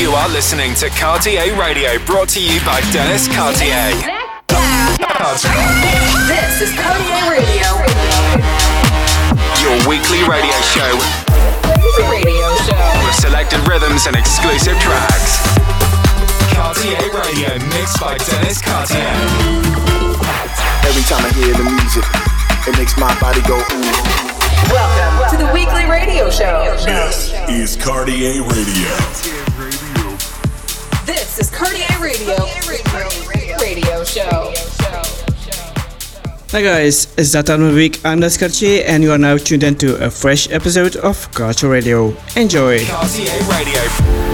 You are listening to Cartier Radio, brought to you by Dennis Cartier. This is Cartier Radio. Your weekly radio show Radio show. with selected rhythms and exclusive tracks. Cartier Radio, mixed by Dennis Cartier. Every time I hear the music, it makes my body go ooh. Welcome to the weekly radio show. This is Cartier Radio. This is Cartier Radio. Radio show. Hi guys, it's that time of the week. I'm Des Cartier and you are now tuned into a fresh episode of Cartier Radio. Enjoy! Cartier Radio.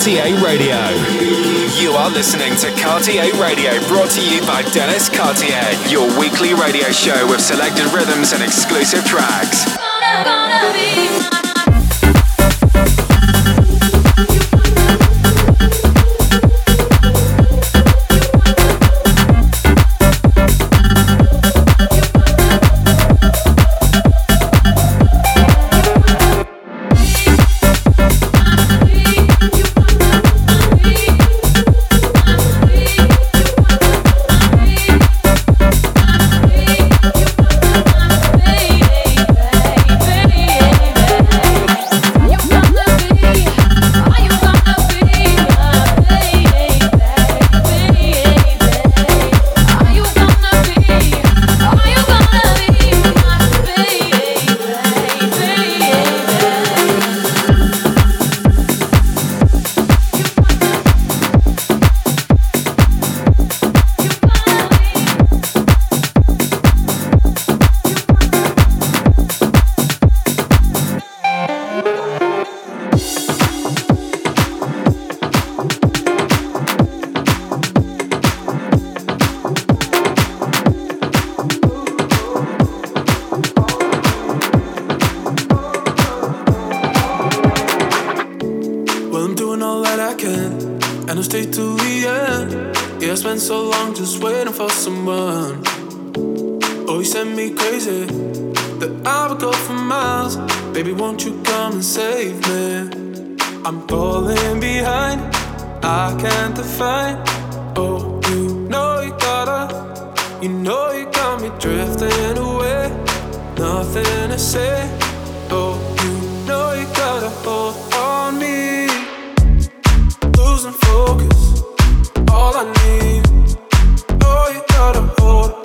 Cartier Radio. You are listening to Cartier Radio, brought to you by Dennis Cartier, your weekly radio show with selected rhythms and exclusive tracks. Gonna, gonna that I can, and I'll stay till the end. Yeah, I spent so long just waiting for someone. Oh, you sent me crazy that I would go for miles. Baby, won't you come and save me? I'm falling behind, I can't define. Oh, you know you gotta, you know you got me drifting away. Nothing to say. Oh. and focus. All I need, oh, you gotta hold.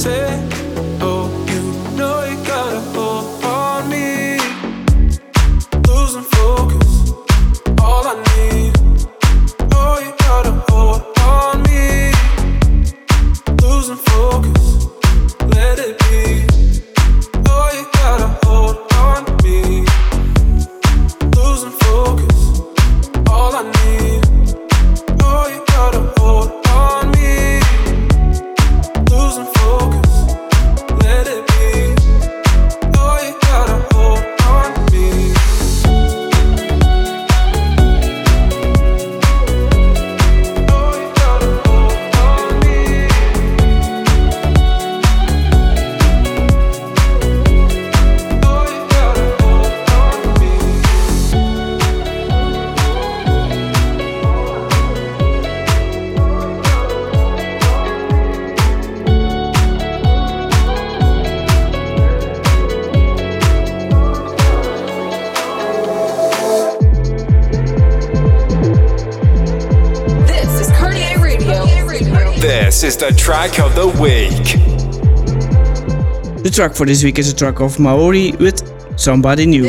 você. the track of the week. The track for this week is a track of Maori with Somebody New.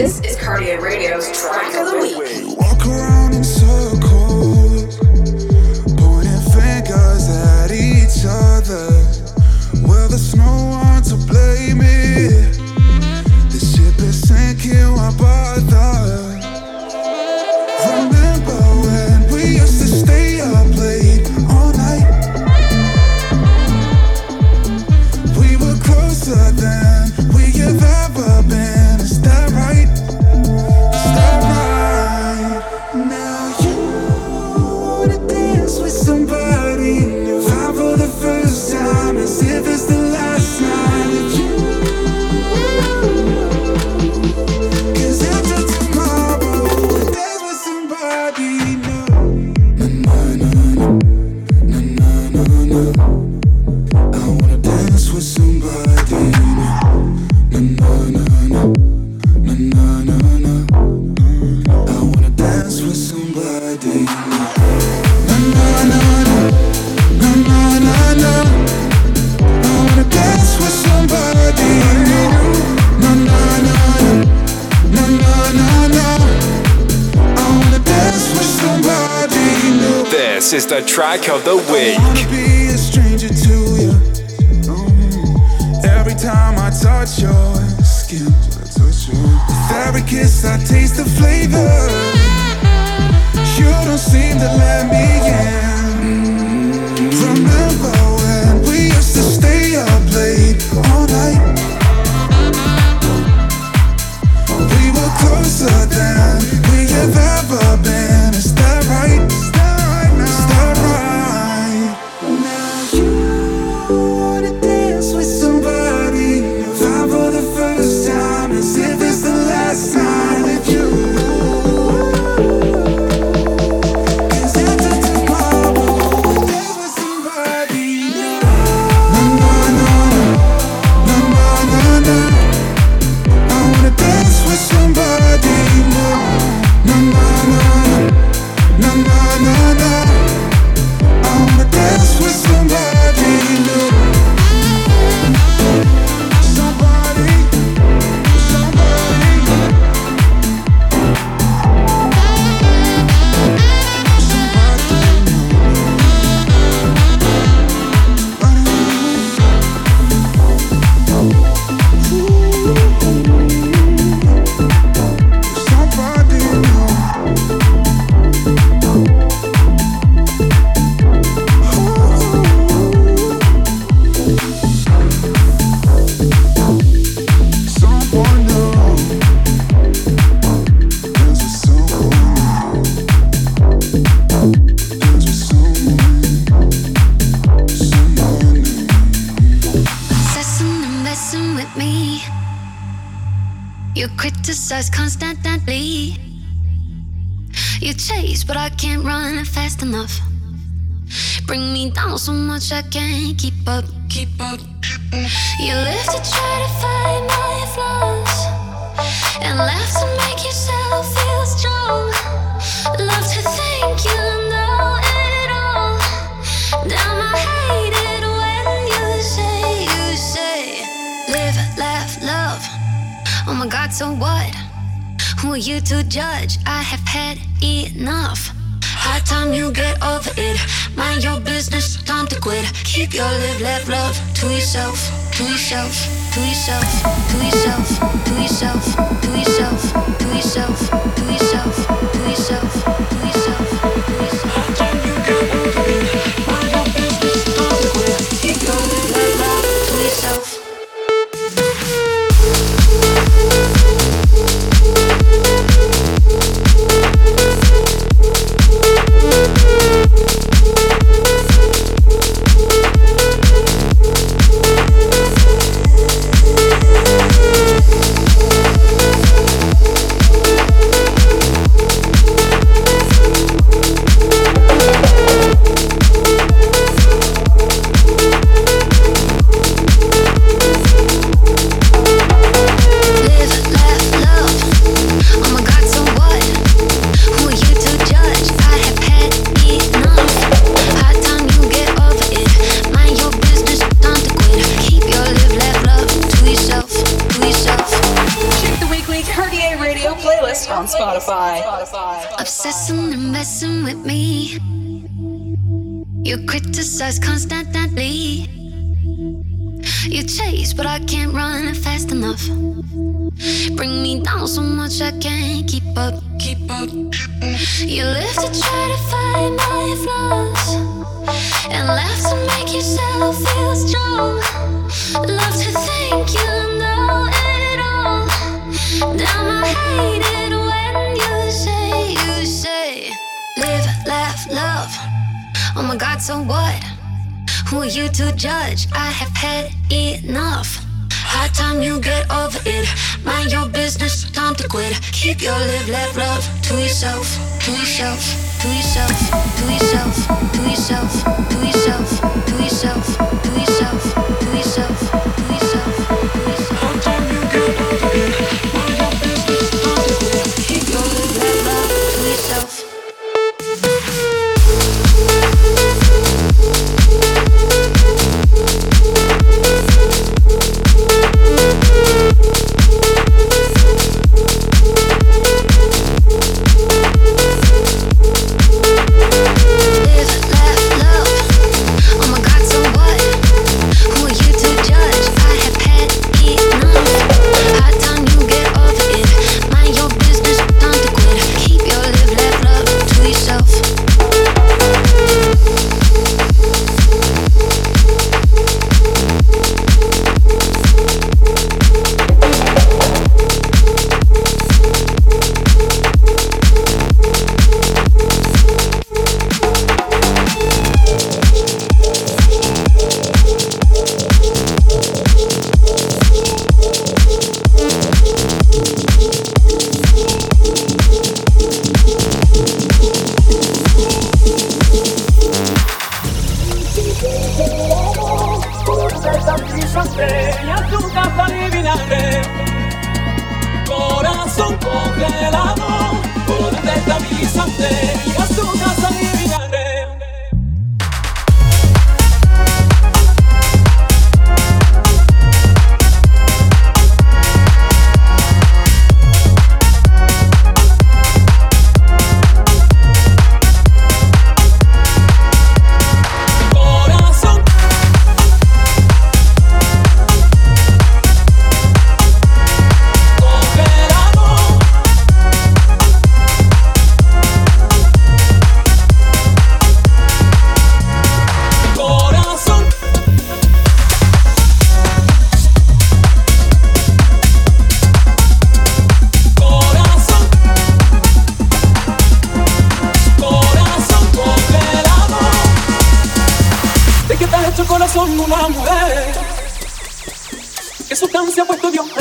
track of the I can't keep up. Your live, laugh, love to yourself, to yourself, to yourself, to yourself, to yourself, to yourself, to yourself. yourself, to yourself, to yourself, to yourself.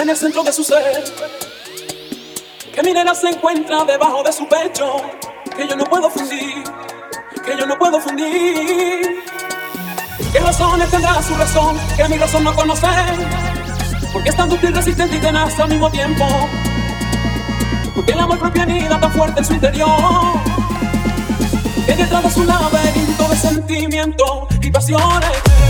en el centro de su ser. Que mi nena se encuentra debajo de su pecho. Que yo no puedo fundir, que yo no puedo fundir. ¿Qué razones tendrá su razón? Que mi razón no conoce. Porque es tan dúctil, resistente y tenaz al mismo tiempo. Porque el amor propio anida tan fuerte en su interior. Que detrás de su laberinto de sentimientos y pasiones.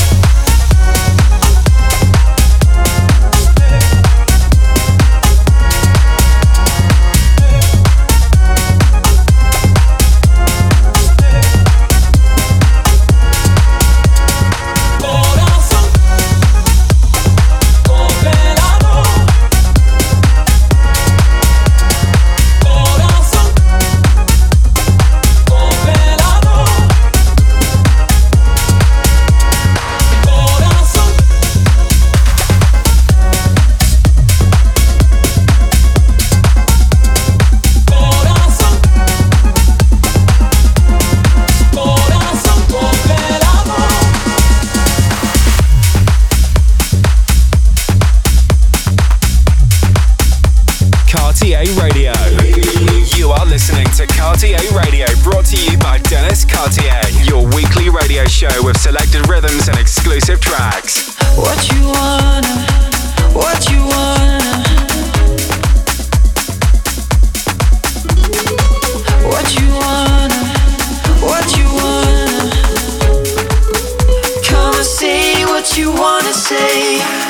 You wanna say.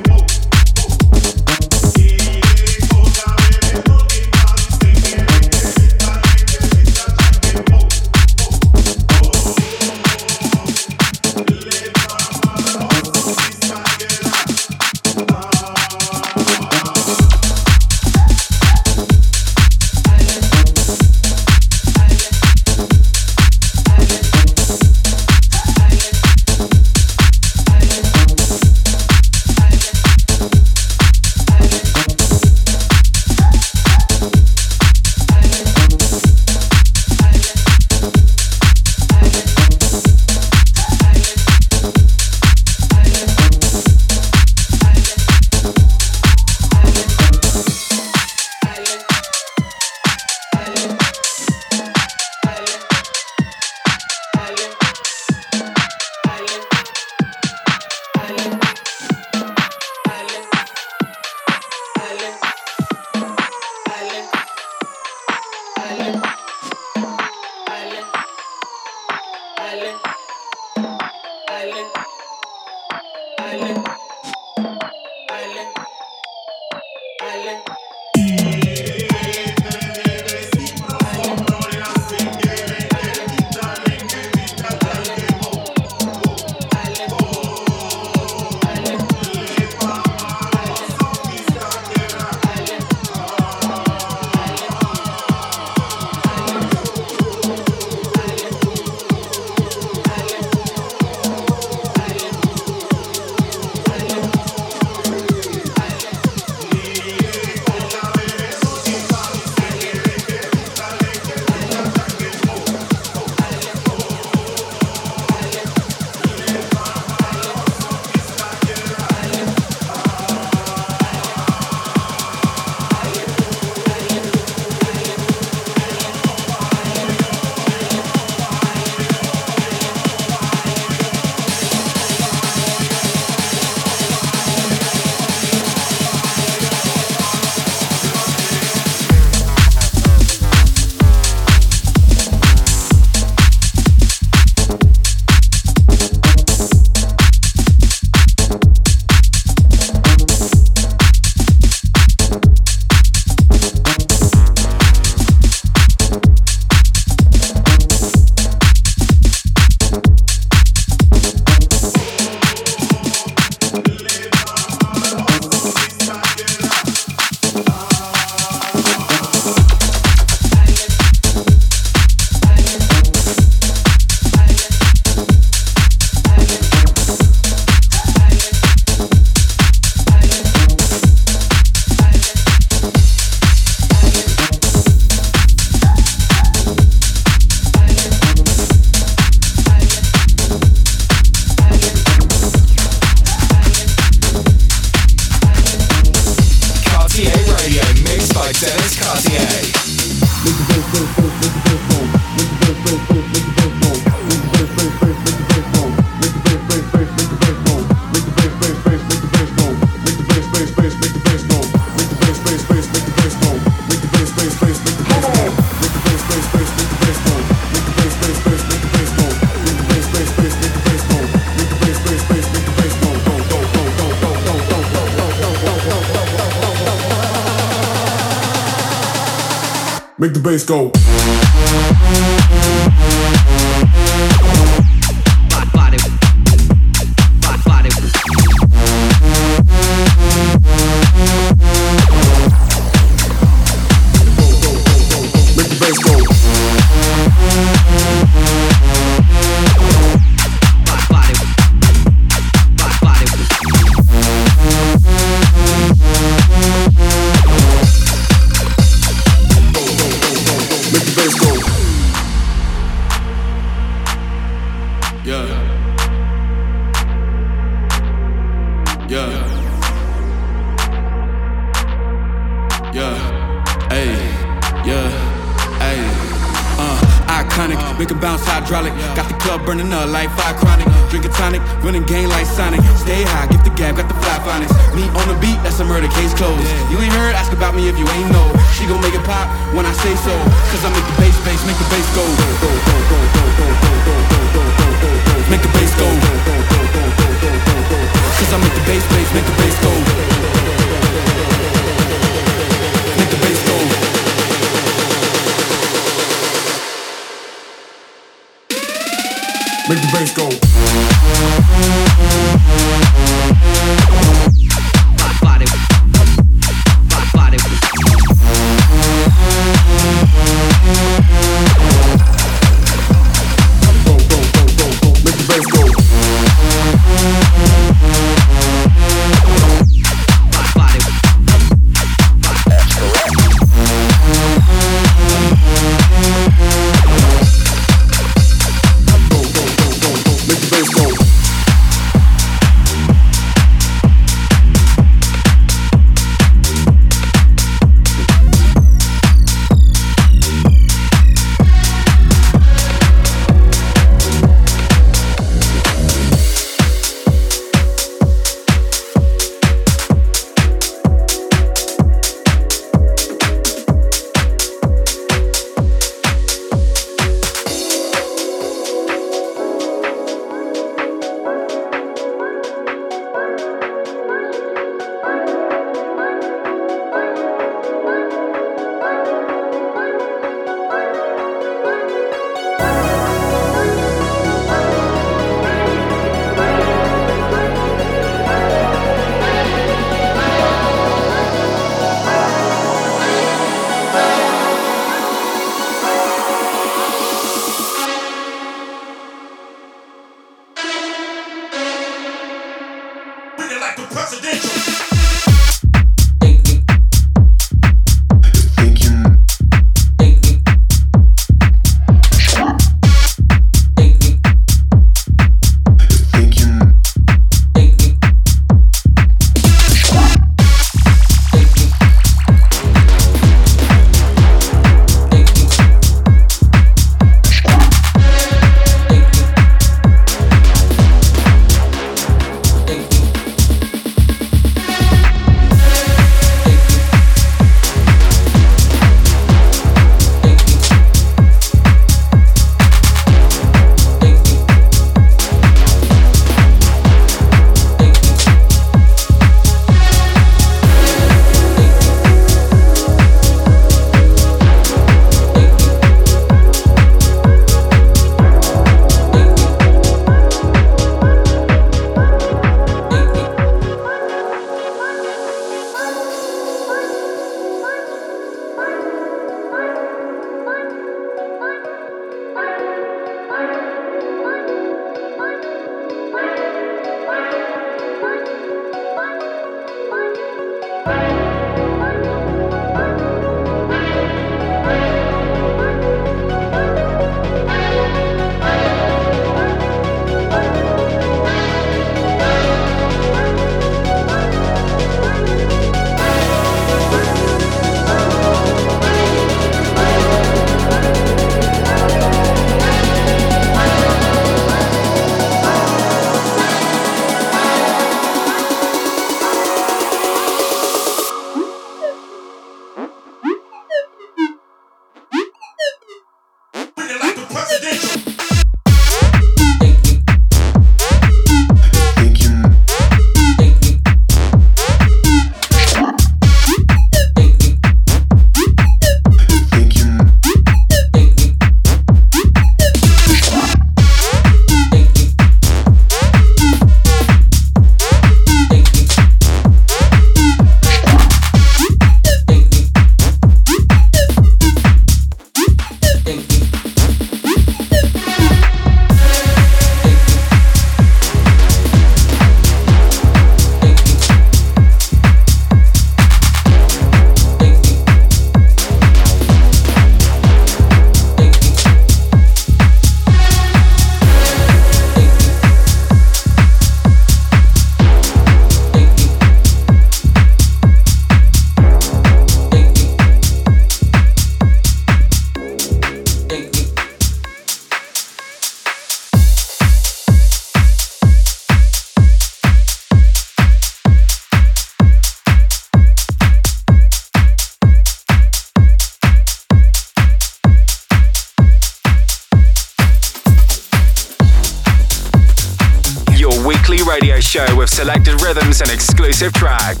Exclusive tracks.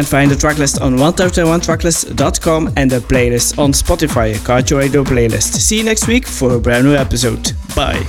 Can find the tracklist on 1001tracklist.com and the playlist on Spotify, Culture Radio playlist. See you next week for a brand new episode. Bye.